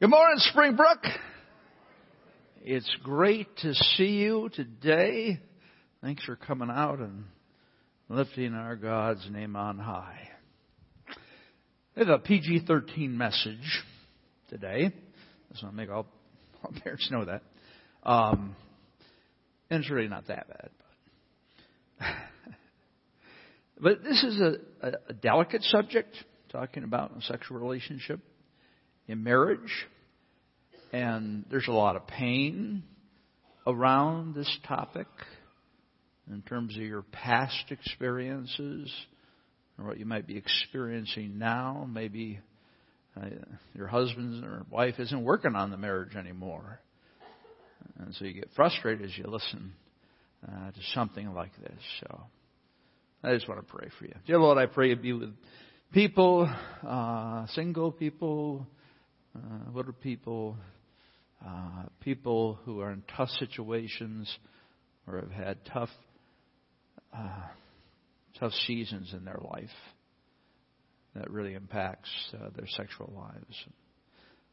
Good morning, Springbrook. It's great to see you today. Thanks for coming out and lifting our God's name on high. I have a PG 13 message today. Just want to make all, all parents know that. Um, and it's really not that bad. But, but this is a, a, a delicate subject, talking about sexual relationship in marriage. And there's a lot of pain around this topic in terms of your past experiences or what you might be experiencing now. Maybe uh, your husband or wife isn't working on the marriage anymore. And so you get frustrated as you listen uh, to something like this. So I just want to pray for you. Dear Lord, I pray you be with people, uh, single people, uh, what are people? Uh, people who are in tough situations or have had tough, uh, tough seasons in their life that really impacts uh, their sexual lives.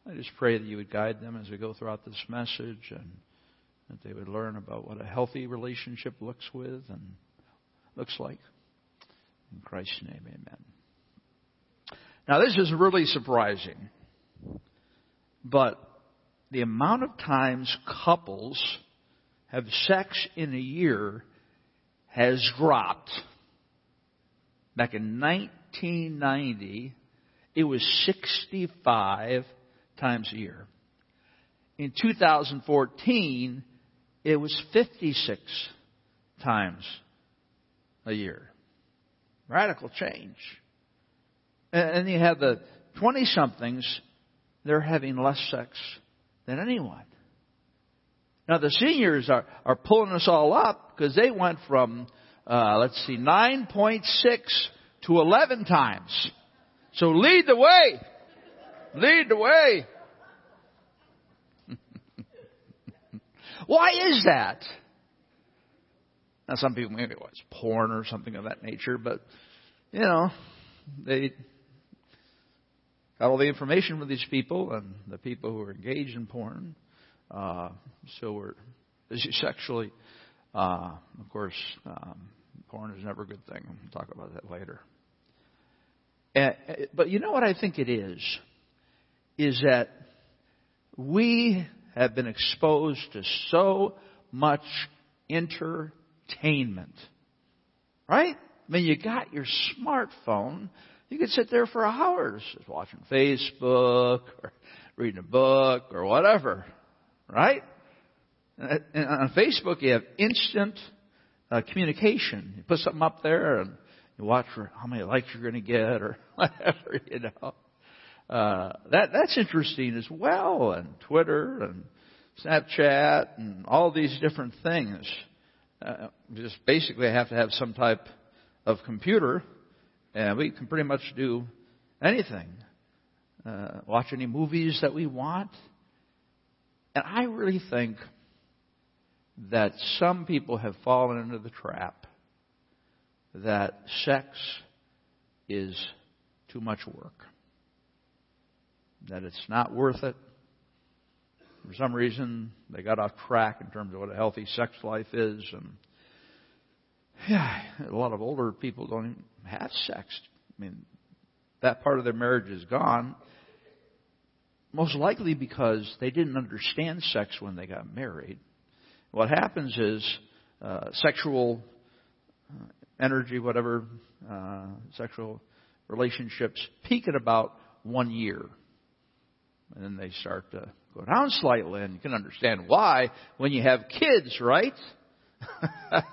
I just pray that you would guide them as we go throughout this message and that they would learn about what a healthy relationship looks with and looks like. In Christ's name, amen. Now, this is really surprising. But the amount of times couples have sex in a year has dropped. Back in 1990, it was 65 times a year. In 2014, it was 56 times a year. Radical change. And you have the 20 somethings they're having less sex than anyone. Now the seniors are, are pulling us all up because they went from, uh, let's see, 9.6 to 11 times. So lead the way. Lead the way. Why is that? Now some people maybe well, it's porn or something of that nature, but you know, they got all the information from these people and the people who are engaged in porn. Uh, so we're sexually. Uh, of course, um, porn is never a good thing. We'll talk about that later. And, but you know what I think it is? Is that we have been exposed to so much entertainment. Right? I mean, you got your smartphone you could sit there for hours just watching Facebook or reading a book or whatever, right? And on Facebook, you have instant uh, communication. You put something up there and you watch for how many likes you're going to get or whatever, you know. Uh, that that's interesting as well, and Twitter and Snapchat and all these different things. Uh, just basically have to have some type of computer and we can pretty much do anything. Uh, watch any movies that we want. And I really think that some people have fallen into the trap that sex is too much work. That it's not worth it. For some reason, they got off track in terms of what a healthy sex life is. And yeah, a lot of older people don't have sex. I mean, that part of their marriage is gone. Most likely because they didn't understand sex when they got married. What happens is uh, sexual uh, energy, whatever, uh, sexual relationships peak at about one year. And then they start to go down slightly, and you can understand why when you have kids, right?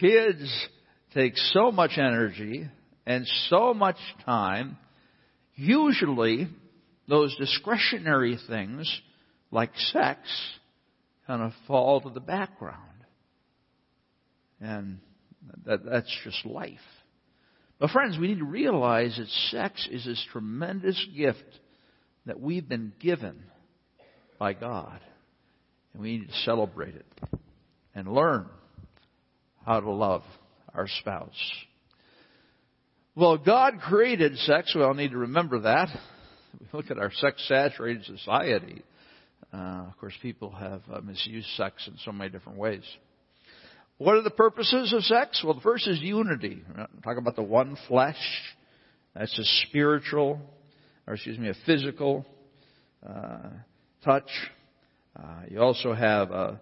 kids take so much energy and so much time, usually those discretionary things like sex kind of fall to the background. And that, that's just life. But friends, we need to realize that sex is this tremendous gift that we've been given by God. And we need to celebrate it and learn how to love our spouse. Well, God created sex. We all need to remember that. we look at our sex-saturated society, uh, of course, people have uh, misused sex in so many different ways. What are the purposes of sex? Well, the first is unity. Talk about the one flesh. That's a spiritual, or excuse me, a physical uh, touch. Uh, you also have a,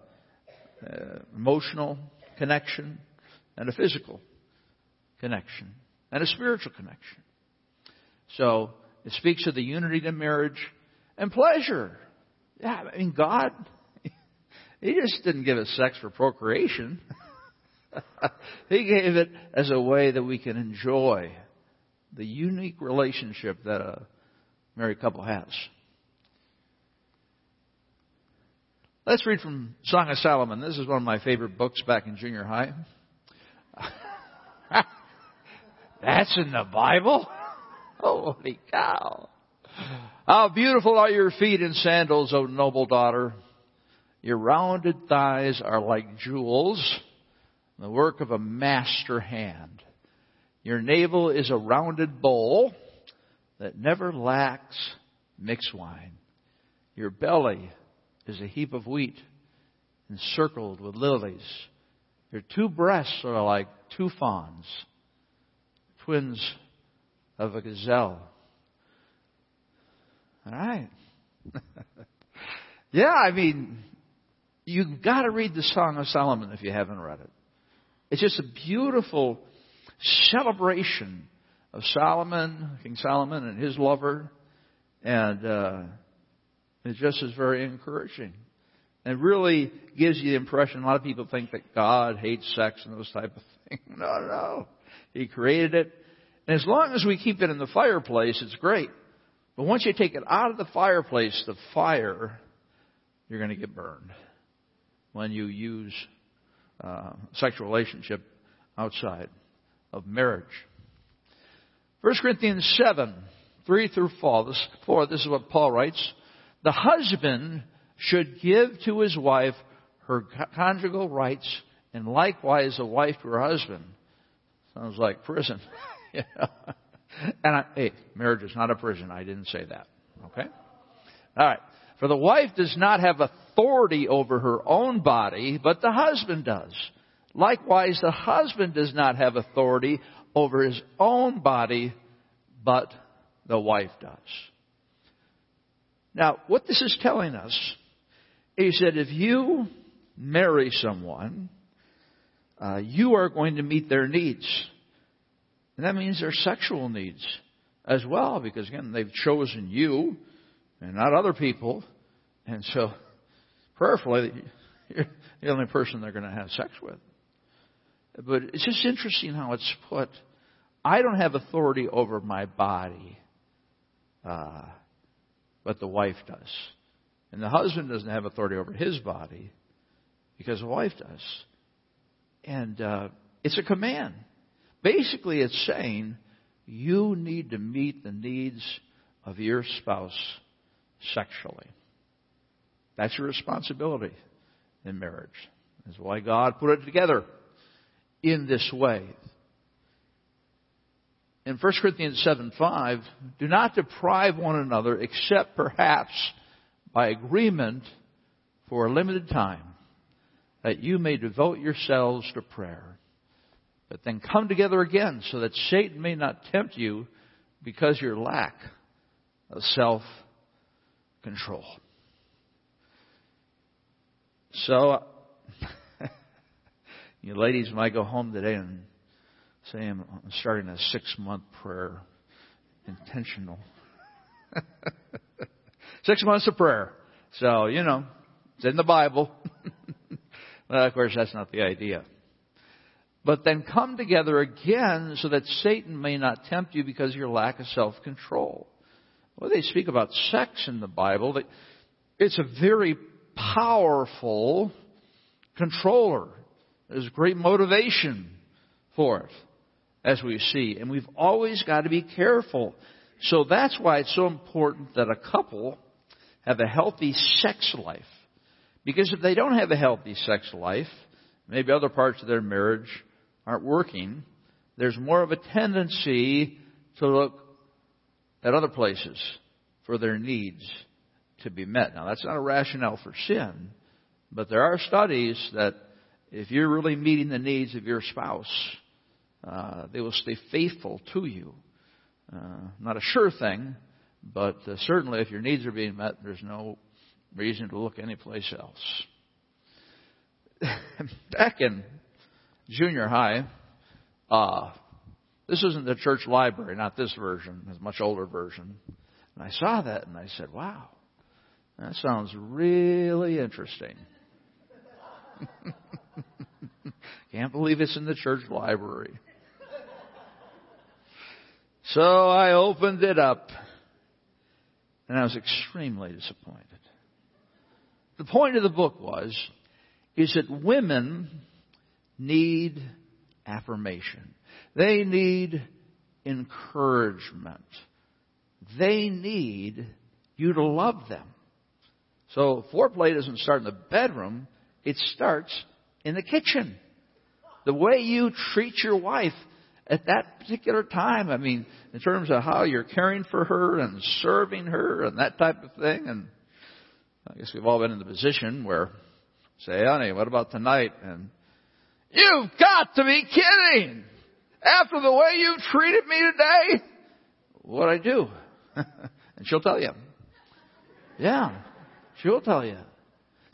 a emotional connection and a physical connection and a spiritual connection. So it speaks of the unity in marriage and pleasure. Yeah, I mean, God, He just didn't give us sex for procreation. he gave it as a way that we can enjoy the unique relationship that a married couple has. Let's read from Song of Solomon. This is one of my favorite books back in junior high. That's in the Bible? Holy cow. How beautiful are your feet in sandals, O noble daughter. Your rounded thighs are like jewels, the work of a master hand. Your navel is a rounded bowl that never lacks mixed wine. Your belly is a heap of wheat encircled with lilies. Your two breasts are like two fawns, twins of a gazelle. All right. yeah, I mean, you've got to read the Song of Solomon if you haven't read it. It's just a beautiful celebration of Solomon, King Solomon, and his lover, and uh, it just is very encouraging. And really gives you the impression, a lot of people think that God hates sex and those type of things. No, no. He created it. And as long as we keep it in the fireplace, it's great. But once you take it out of the fireplace, the fire, you're going to get burned when you use uh, sexual relationship outside of marriage. 1 Corinthians 7, 3 through 4 this, 4, this is what Paul writes. The husband should give to his wife her conjugal rights and likewise the wife to her husband. Sounds like prison. And I, hey, marriage is not a prison. I didn't say that. Okay? Alright. For the wife does not have authority over her own body, but the husband does. Likewise, the husband does not have authority over his own body, but the wife does. Now, what this is telling us is that if you marry someone, uh, you are going to meet their needs. And that means their sexual needs as well, because again, they've chosen you and not other people. And so, prayerfully, you're the only person they're going to have sex with. But it's just interesting how it's put. I don't have authority over my body, uh, but the wife does. And the husband doesn't have authority over his body because the wife does. And uh, it's a command. Basically, it's saying you need to meet the needs of your spouse sexually. That's your responsibility in marriage. That's why God put it together in this way. In 1 Corinthians 7 5, do not deprive one another except perhaps by agreement for a limited time, that you may devote yourselves to prayer. But then come together again so that Satan may not tempt you because your lack of self control. So, you ladies might go home today and say, I'm starting a six month prayer. Intentional. six months of prayer. So, you know, it's in the Bible. well, of course, that's not the idea. But then come together again so that Satan may not tempt you because of your lack of self control. Well, they speak about sex in the Bible. It's a very powerful controller. There's great motivation for it, as we see. And we've always got to be careful. So that's why it's so important that a couple have a healthy sex life. Because if they don't have a healthy sex life, maybe other parts of their marriage aren't working, there's more of a tendency to look at other places for their needs to be met. Now, that's not a rationale for sin, but there are studies that if you're really meeting the needs of your spouse, uh, they will stay faithful to you. Uh, not a sure thing, but uh, certainly if your needs are being met, there's no reason to look anyplace else. Back in junior high, uh, this isn't the church library, not this version, it's a much older version. And I saw that and I said, wow, that sounds really interesting. Can't believe it's in the church library. So I opened it up and I was extremely disappointed. The point of the book was, is that women need affirmation. They need encouragement. They need you to love them. So foreplay doesn't start in the bedroom, it starts in the kitchen. The way you treat your wife at that particular time, I mean, in terms of how you're caring for her and serving her and that type of thing, and I guess we've all been in the position where, say, honey, what about tonight? And you've got to be kidding! After the way you've treated me today, what I do? and she'll tell you. Yeah, she'll tell you.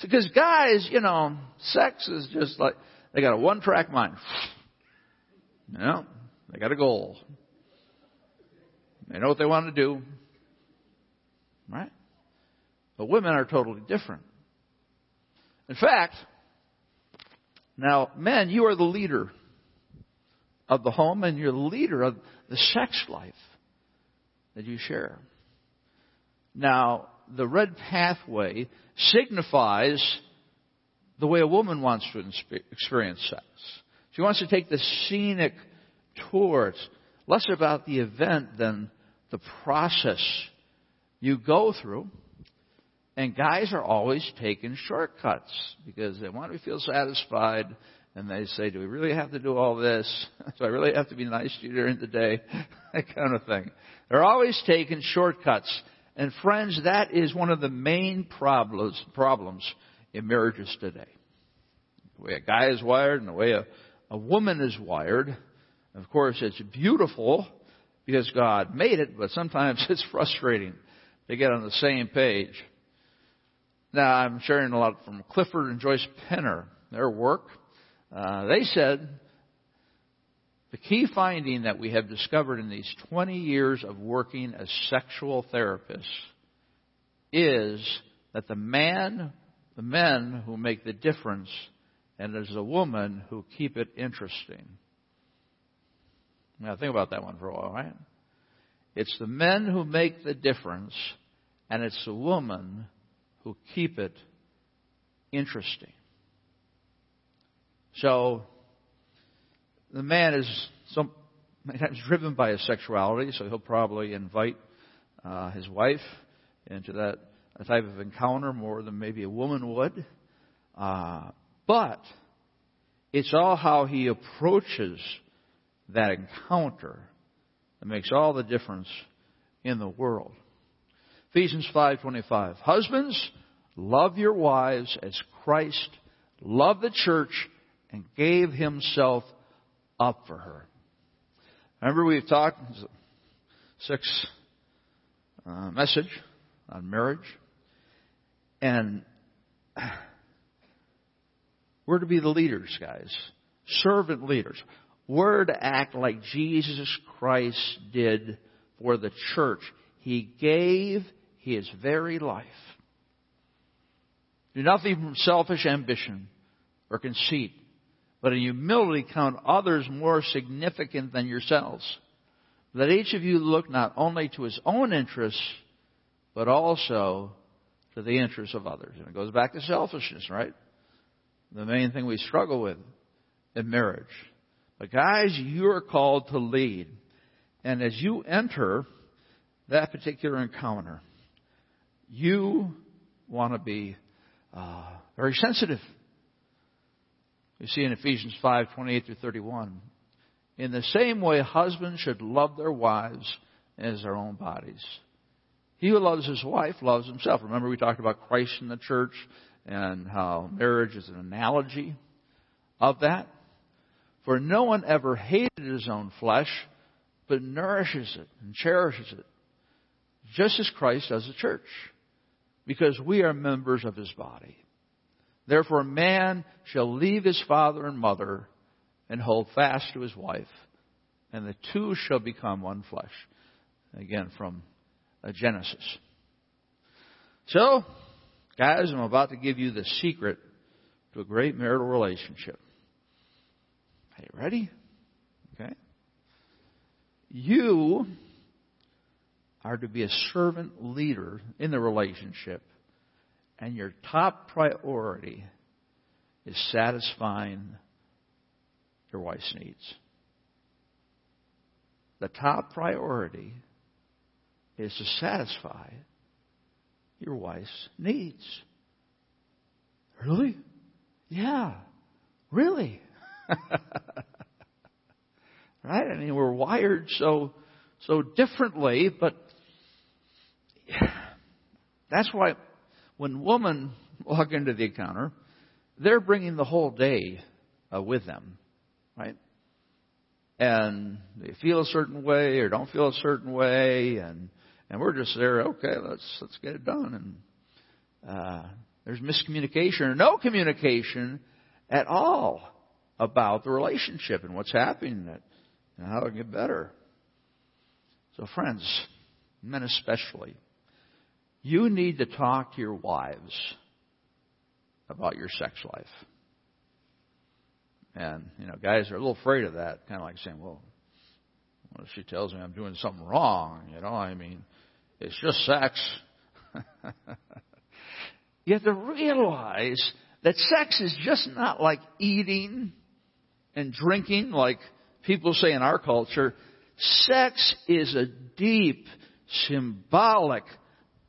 Because guys, you know, sex is just like they got a one-track mind. You know, they got a goal. They know what they want to do. Right? But women are totally different. In fact, now, men, you are the leader of the home and you're the leader of the sex life that you share. Now, the red pathway signifies the way a woman wants to experience sex. She wants to take the scenic tour. It's less about the event than the process you go through. And guys are always taking shortcuts because they want to feel satisfied and they say, do we really have to do all this? do I really have to be nice to you during the day? that kind of thing. They're always taking shortcuts. And friends, that is one of the main problems, problems in marriages today. The way a guy is wired and the way a, a woman is wired. Of course, it's beautiful because God made it, but sometimes it's frustrating to get on the same page. Now, I'm sharing a lot from Clifford and Joyce Penner, their work. Uh, they said the key finding that we have discovered in these 20 years of working as sexual therapists is that the man, the men who make the difference, and there's the woman who keep it interesting. Now think about that one for a while, right? It's the men who make the difference, and it's the woman who keep it interesting. So, the man is some, driven by his sexuality, so he'll probably invite uh, his wife into that type of encounter more than maybe a woman would. Uh, but it's all how he approaches that encounter that makes all the difference in the world. Ephesians 5:25. Husbands, love your wives as Christ loved the church and gave himself up for her. Remember we've talked six uh, message on marriage and we're to be the leaders, guys. Servant leaders. We're to act like Jesus Christ did for the church. He gave his very life. Do nothing from selfish ambition or conceit, but in humility count others more significant than yourselves. Let each of you look not only to his own interests, but also to the interests of others. And it goes back to selfishness, right? The main thing we struggle with in marriage. But guys, you're called to lead. And as you enter that particular encounter, you want to be uh, very sensitive. We see in Ephesians 5 28 through 31. In the same way, husbands should love their wives as their own bodies. He who loves his wife loves himself. Remember we talked about Christ in the church and how marriage is an analogy of that. For no one ever hated his own flesh, but nourishes it and cherishes it, just as Christ does the church, because we are members of his body. Therefore, man shall leave his father and mother and hold fast to his wife, and the two shall become one flesh. Again, from uh, Genesis. So, guys, I'm about to give you the secret to a great marital relationship. Are you ready? Okay. You are to be a servant leader in the relationship, and your top priority is satisfying your wife's needs. The top priority is to satisfy your wife's needs. Really? Yeah. Really? right? I mean, we're wired so so differently, but that's why when women walk into the encounter, they're bringing the whole day uh, with them, right? And they feel a certain way or don't feel a certain way, and and we're just there. Okay, let's let's get it done. And uh, there's miscommunication or no communication at all about the relationship and what's happening in it and how to get better. So, friends, men especially, you need to talk to your wives about your sex life. And, you know, guys are a little afraid of that, kind of like saying, well, if she tells me I'm doing something wrong? You know, I mean, it's just sex. you have to realize that sex is just not like eating and drinking like people say in our culture. Sex is a deep, symbolic,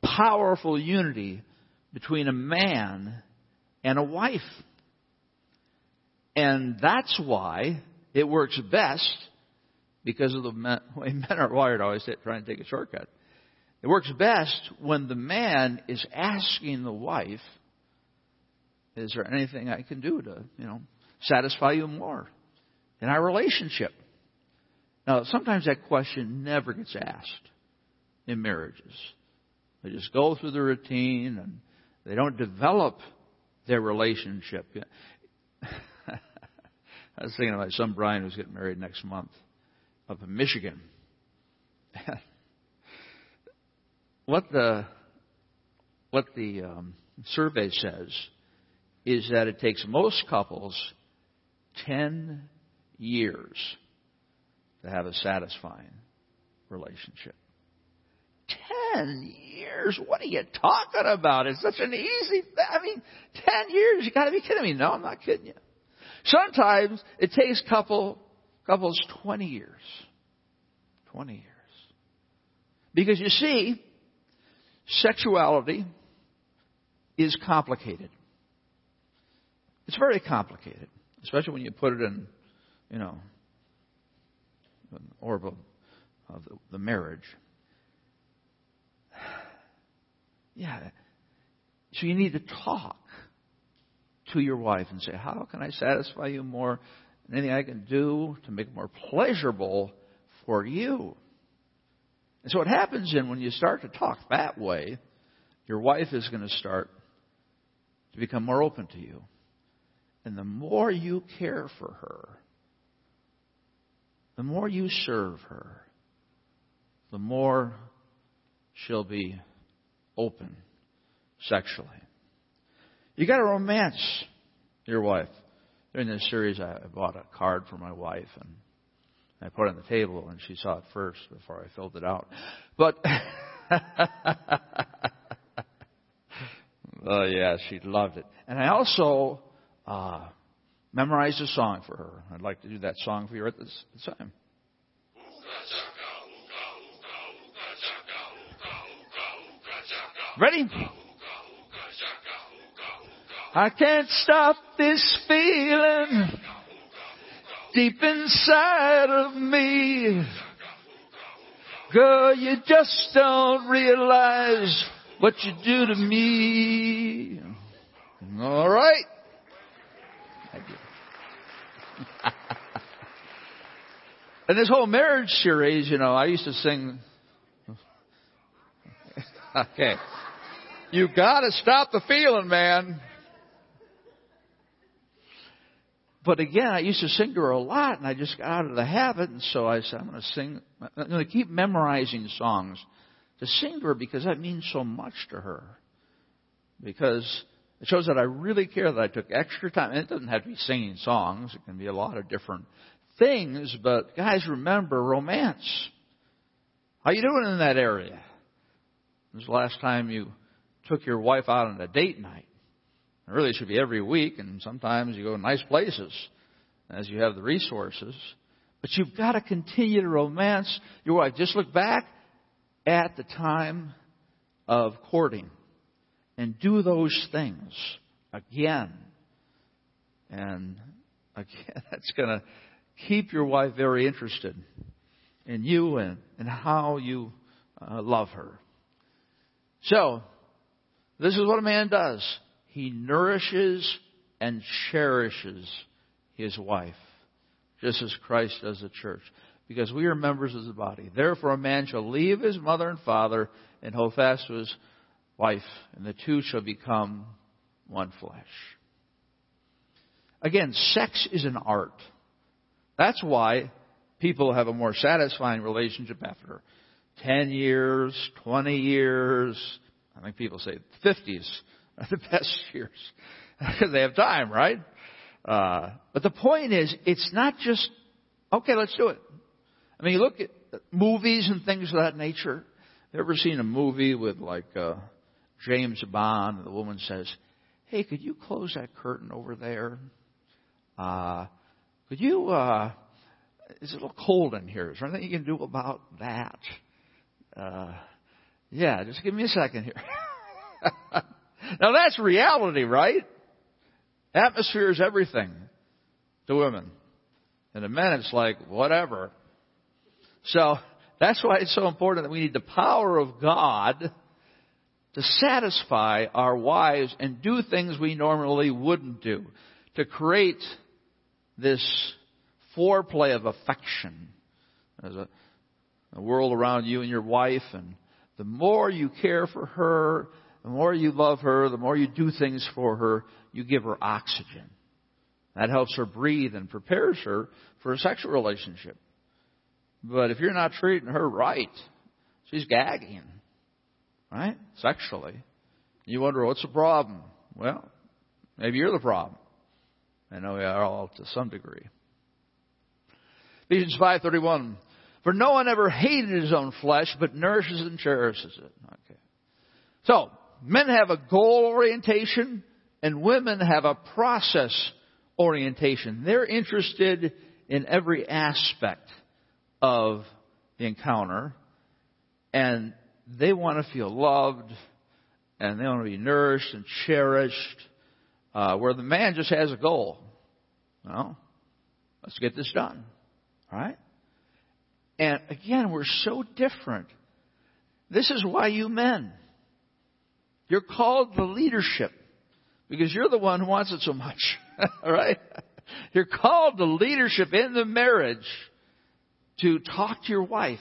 powerful unity between a man and a wife. And that's why it works best because of the way men are wired always trying to take a shortcut. It works best when the man is asking the wife, is there anything I can do to, you know, satisfy you more in our relationship? Now, sometimes that question never gets asked in marriages. They just go through the routine and they don't develop their relationship. I was thinking about some Brian who's getting married next month up in Michigan. what the what the um, survey says is that it takes most couples ten years to have a satisfying relationship. Ten years? What are you talking about? It's such an easy. I mean, ten years? You got to be kidding me! No, I'm not kidding you. Sometimes it takes couple couples twenty years. Twenty years. Because you see, sexuality is complicated. It's very complicated, especially when you put it in, you know, the orb of, the marriage. Yeah. So you need to talk to your wife and say, How can I satisfy you more? Anything I can do to make it more pleasurable for you? And so what happens then when you start to talk that way, your wife is going to start to become more open to you. And the more you care for her, the more you serve her, the more she'll be open sexually. You got to romance your wife. During this series, I bought a card for my wife, and I put it on the table, and she saw it first before I filled it out. But, oh yeah, she loved it. And I also uh, memorized a song for her. I'd like to do that song for you at this time. Ready? I can't stop this feeling deep inside of me. Girl, you just don't realize what you do to me. All right. And this whole marriage series, you know, I used to sing. okay. You gotta stop the feeling, man. But again, I used to sing to her a lot, and I just got out of the habit, and so I said, I'm going to sing, I'm going to keep memorizing songs to sing to her because that means so much to her. Because it shows that I really care that I took extra time. And it doesn't have to be singing songs. It can be a lot of different things. But guys, remember romance. How you doing in that area? When's the last time you took your wife out on a date night? Really should be every week, and sometimes you go to nice places as you have the resources. But you've got to continue to romance your wife. Just look back at the time of courting and do those things again. And again, that's going to keep your wife very interested in you and, and how you uh, love her. So, this is what a man does. He nourishes and cherishes his wife, just as Christ does the church, because we are members of the body. Therefore, a man shall leave his mother and father and hold fast to his wife, and the two shall become one flesh. Again, sex is an art. That's why people have a more satisfying relationship after 10 years, 20 years, I think people say 50s are the best years because they have time, right? Uh, but the point is, it's not just okay. Let's do it. I mean, you look at movies and things of that nature. You ever seen a movie with like uh, James Bond, and the woman says, "Hey, could you close that curtain over there? Uh, could you? Uh, it's a little cold in here. Is there anything you can do about that?" Uh, yeah, just give me a second here. Now that's reality, right? Atmosphere is everything to women. And to men it's like, whatever. So, that's why it's so important that we need the power of God to satisfy our wives and do things we normally wouldn't do. To create this foreplay of affection. There's a, a world around you and your wife and the more you care for her the more you love her, the more you do things for her, you give her oxygen. That helps her breathe and prepares her for a sexual relationship. But if you're not treating her right, she's gagging, right? Sexually. You wonder what's the problem? Well, maybe you're the problem. I know we are all to some degree. Ephesians 5:31 For no one ever hated his own flesh but nourishes and cherishes it. Okay. So, men have a goal orientation and women have a process orientation. They're interested in every aspect of the encounter and they want to feel loved and they want to be nourished and cherished. Uh, where the man just has a goal. Well, let's get this done. All right? And again, we're so different. This is why you men you're called the leadership because you're the one who wants it so much. right? You're called to leadership in the marriage to talk to your wife.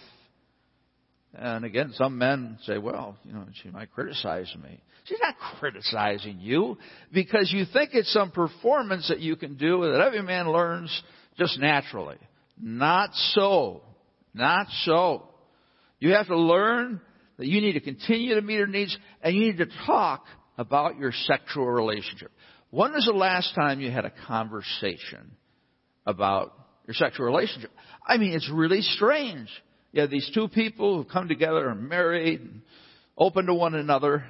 And again, some men say, well, you know, she might criticize me. She's not criticizing you because you think it's some performance that you can do that every man learns just naturally. Not so. Not so. You have to learn that you need to continue to meet her needs and you need to talk about your sexual relationship. When was the last time you had a conversation about your sexual relationship? I mean, it's really strange. You have these two people who come together and married and open to one another,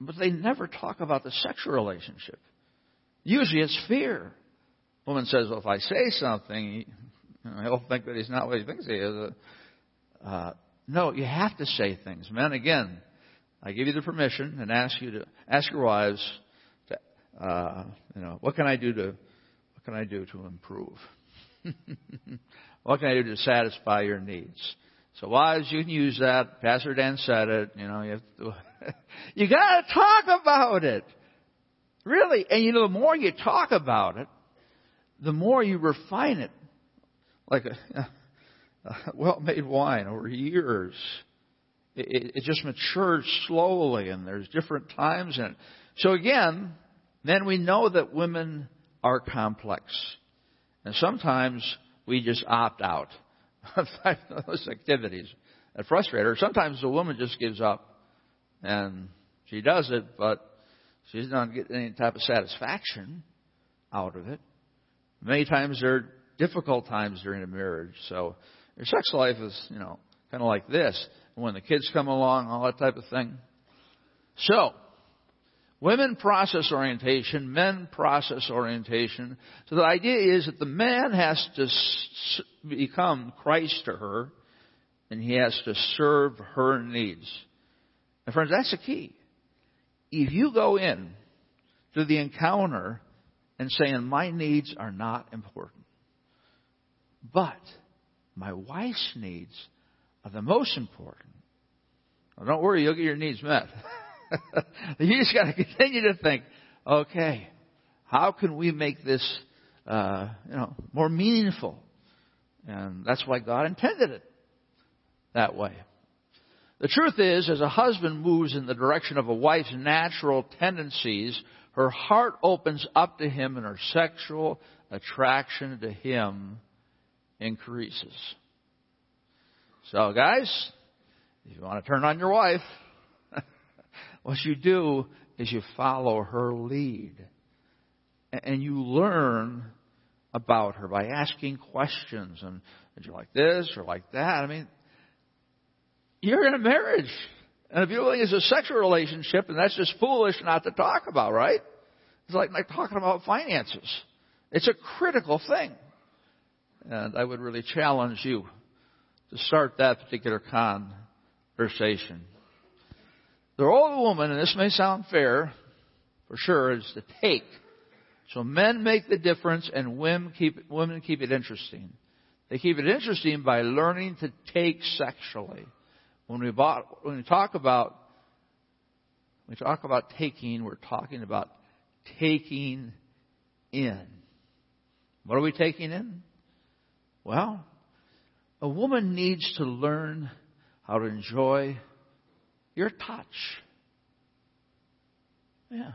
but they never talk about the sexual relationship. Usually it's fear. Woman says, well, if I say something, he'll think that he's not what he thinks he is. Uh, no, you have to say things. Men, again, I give you the permission and ask you to ask your wives to, uh, you know, what can I do to, what can I do to improve? what can I do to satisfy your needs? So wives, you can use that. Pastor Dan said it. You know, you have to, you gotta talk about it. Really. And you know, the more you talk about it, the more you refine it. Like uh, a, a well-made wine over years. It, it, it just matures slowly and there's different times in it. So again, then we know that women are complex. And sometimes we just opt out of those activities that frustrate her. Sometimes the woman just gives up and she does it, but she's not getting any type of satisfaction out of it. Many times there are difficult times during a marriage. So your sex life is, you know, kind of like this. When the kids come along, all that type of thing. So, Women process orientation, men process orientation. So the idea is that the man has to become Christ to her, and he has to serve her needs. And friends, that's the key. If you go in to the encounter and saying, my needs are not important, but my wife's needs are the most important. Well, don't worry, you'll get your needs met. you just got to continue to think, okay, how can we make this, uh, you know, more meaningful? And that's why God intended it that way. The truth is, as a husband moves in the direction of a wife's natural tendencies, her heart opens up to him and her sexual attraction to him increases. So guys, if you want to turn on your wife, what you do is you follow her lead. And you learn about her by asking questions. And did you like this or like that? I mean, you're in a marriage. And if you think it's a sexual relationship, and that's just foolish not to talk about, right? It's like, like talking about finances. It's a critical thing. And I would really challenge you to start that particular conversation. The role of a woman, and this may sound fair, for sure, is to take. So men make the difference and women keep, women keep it interesting. They keep it interesting by learning to take sexually. When we, bought, when we talk about when we talk about taking, we're talking about taking in. What are we taking in? Well, a woman needs to learn how to enjoy your touch. Yeah.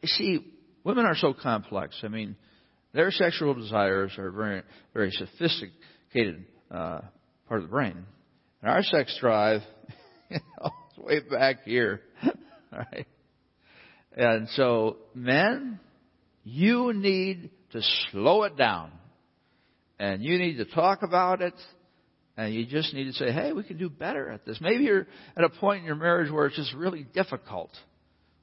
You see, women are so complex. I mean, their sexual desires are very, very sophisticated uh, part of the brain. And our sex drive, you know, is way back here. right? And so, men, you need to slow it down. And you need to talk about it and you just need to say, hey, we can do better at this. Maybe you're at a point in your marriage where it's just really difficult.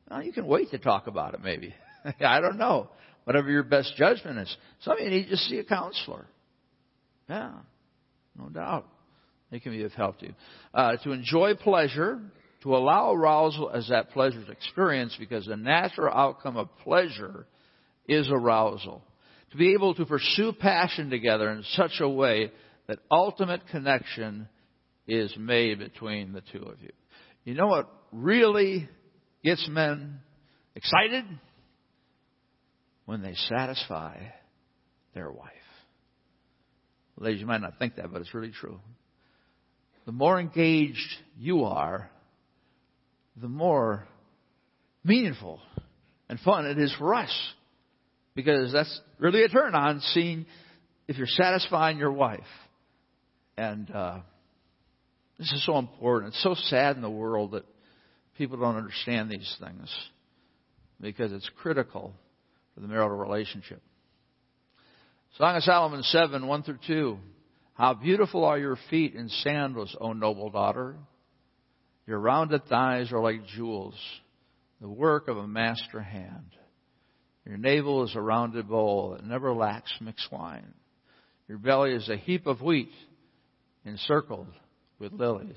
Well, you can wait to talk about it, maybe. I don't know. Whatever your best judgment is. Some of you need to see a counselor. Yeah, no doubt. They can be of help to you. Uh, to enjoy pleasure, to allow arousal as that pleasure is experienced, because the natural outcome of pleasure is arousal. To be able to pursue passion together in such a way that ultimate connection is made between the two of you. You know what really gets men excited? When they satisfy their wife. Ladies, you might not think that, but it's really true. The more engaged you are, the more meaningful and fun it is for us. Because that's really a turn on seeing if you're satisfying your wife. And uh, this is so important. It's so sad in the world that people don't understand these things because it's critical for the marital relationship. Song of Solomon 7, 1 through 2. How beautiful are your feet in sandals, O noble daughter. Your rounded thighs are like jewels, the work of a master hand. Your navel is a rounded bowl that never lacks mixed wine. Your belly is a heap of wheat encircled with lilies.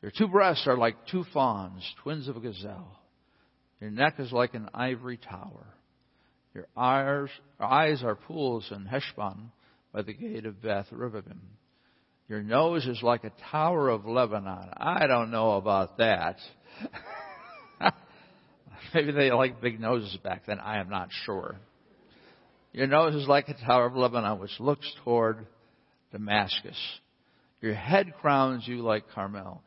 Your two breasts are like two fawns, twins of a gazelle. Your neck is like an ivory tower. Your eyes, are pools in Heshbon by the gate of Beth Rivavim. Your nose is like a tower of Lebanon. I don't know about that. Maybe they like big noses back then. I am not sure. Your nose is like a tower of Lebanon which looks toward Damascus. Your head crowns you like Carmel,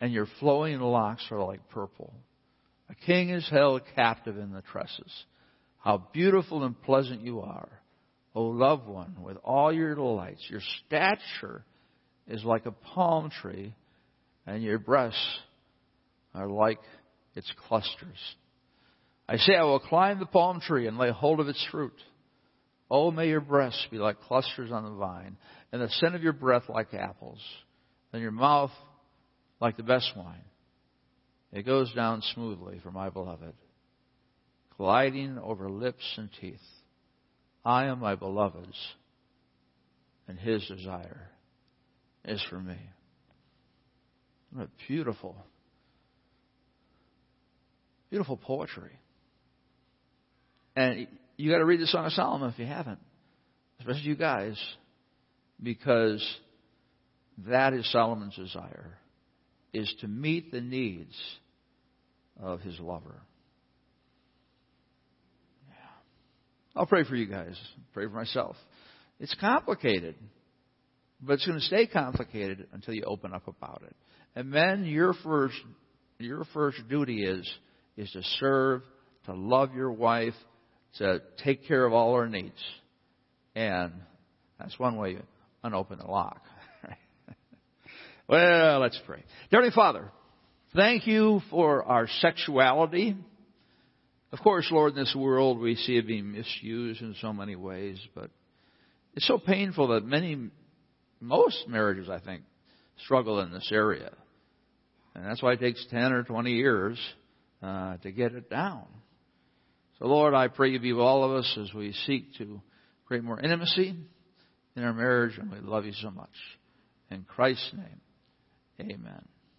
and your flowing locks are like purple. A king is held captive in the tresses. How beautiful and pleasant you are, O loved one, with all your delights. Your stature is like a palm tree, and your breasts are like its clusters. I say, I will climb the palm tree and lay hold of its fruit. Oh, may your breasts be like clusters on the vine, and the scent of your breath like apples, and your mouth like the best wine. It goes down smoothly for my beloved, gliding over lips and teeth. I am my beloved's, and his desire is for me. What a beautiful, beautiful poetry. And you got to read the Song of Solomon if you haven't, especially you guys, because that is Solomon's desire, is to meet the needs of his lover. Yeah. I'll pray for you guys. Pray for myself. It's complicated, but it's going to stay complicated until you open up about it. And men, your first your first duty is is to serve, to love your wife, to take care of all her needs. And that's one way you unopen the lock. well, let's pray. Dearly Father, thank you for our sexuality. Of course, Lord, in this world we see it being misused in so many ways, but it's so painful that many, most marriages, I think, struggle in this area. And that's why it takes 10 or 20 years uh, to get it down. So, Lord, I pray you be with all of us as we seek to create more intimacy in our marriage, and we love you so much. In Christ's name, amen.